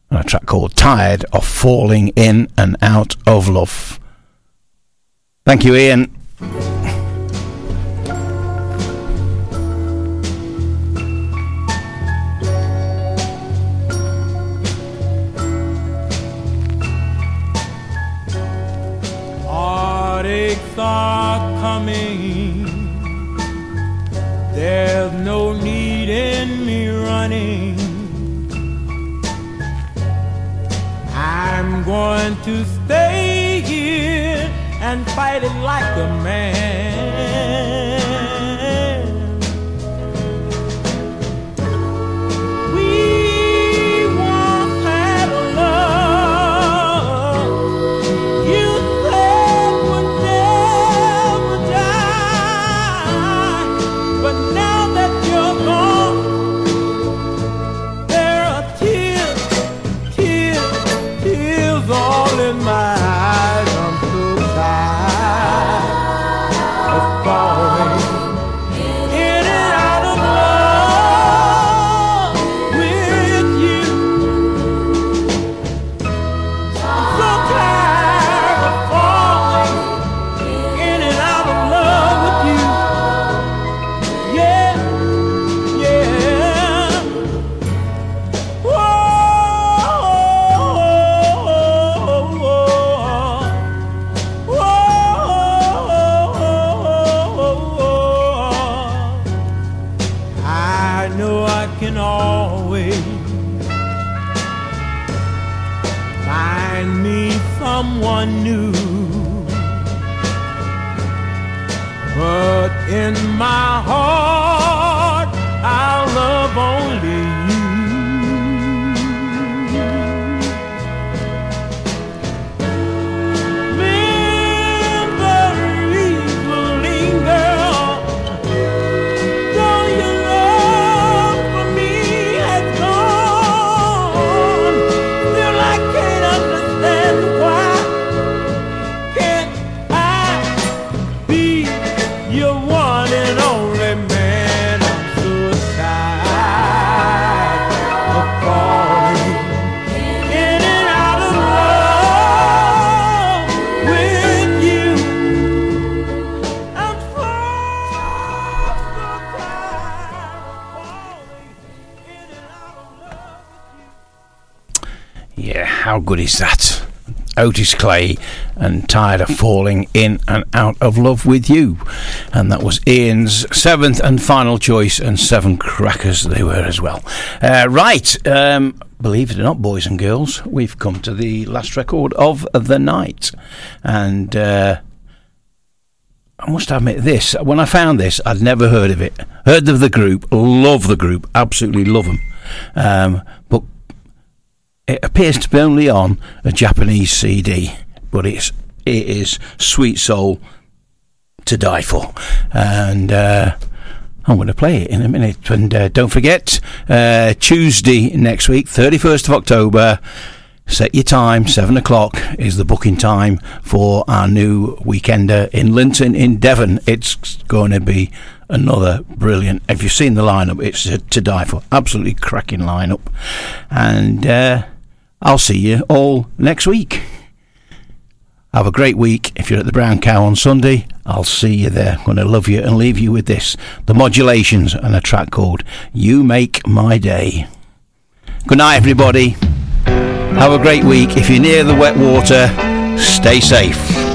and a track called "Tired of Falling In and Out of Love." Thank you, Ian. Are coming. There's no need in me running. I'm going to stay here and fight it like a man. Good is that? Otis Clay and Tired of Falling In and Out of Love with You. And that was Ian's seventh and final choice, and seven crackers they were as well. Uh, right, um, believe it or not, boys and girls, we've come to the last record of the night. And uh, I must admit this when I found this, I'd never heard of it. Heard of the group, love the group, absolutely love them. Um, but it appears to be only on a Japanese CD, but it's it is sweet soul to die for, and uh, I'm going to play it in a minute. And uh, don't forget, uh, Tuesday next week, 31st of October. Set your time, seven o'clock is the booking time for our new weekender in Lynton in Devon. It's going to be another brilliant. If you've seen the lineup, it's to die for. Absolutely cracking lineup, and uh, I'll see you all next week. Have a great week. If you're at the Brown Cow on Sunday, I'll see you there. I'm going to love you and leave you with this the modulations and a track called You Make My Day. Good night, everybody. Have a great week. If you're near the wet water, stay safe.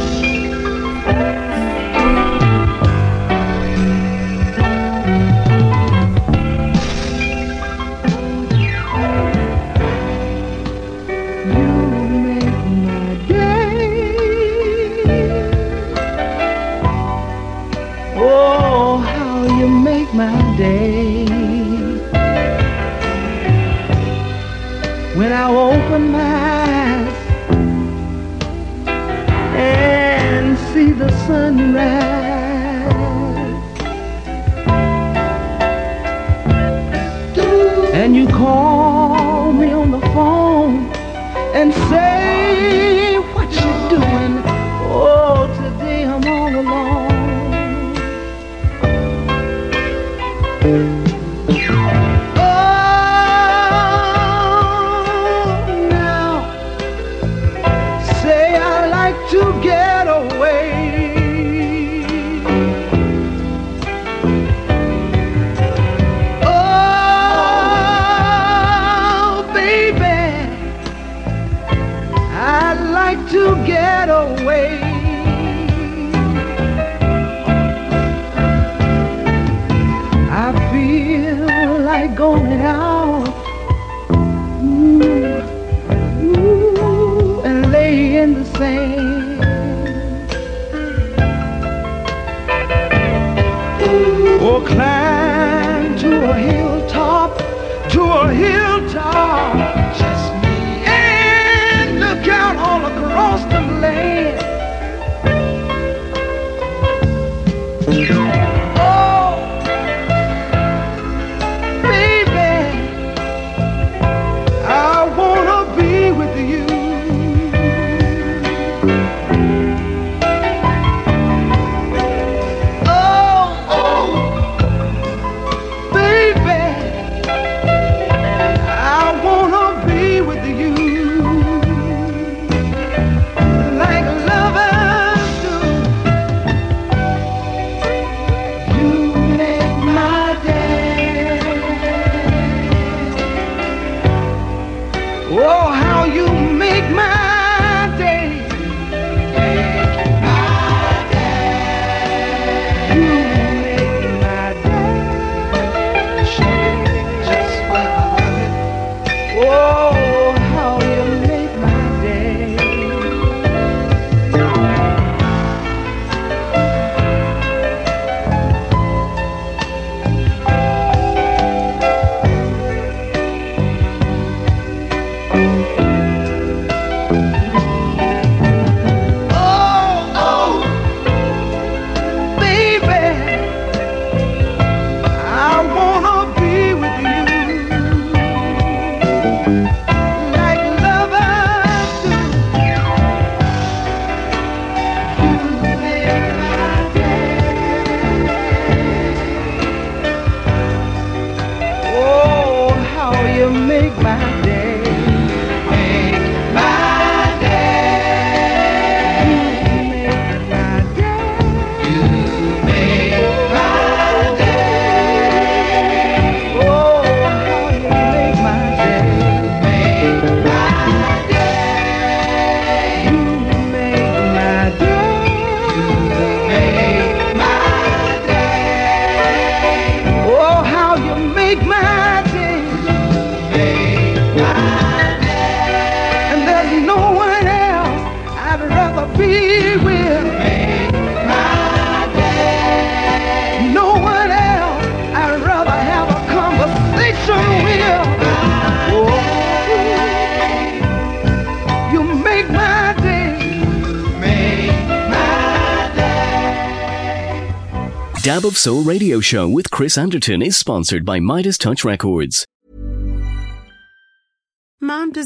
Soul Radio Show with Chris Anderton is sponsored by Midas Touch Records.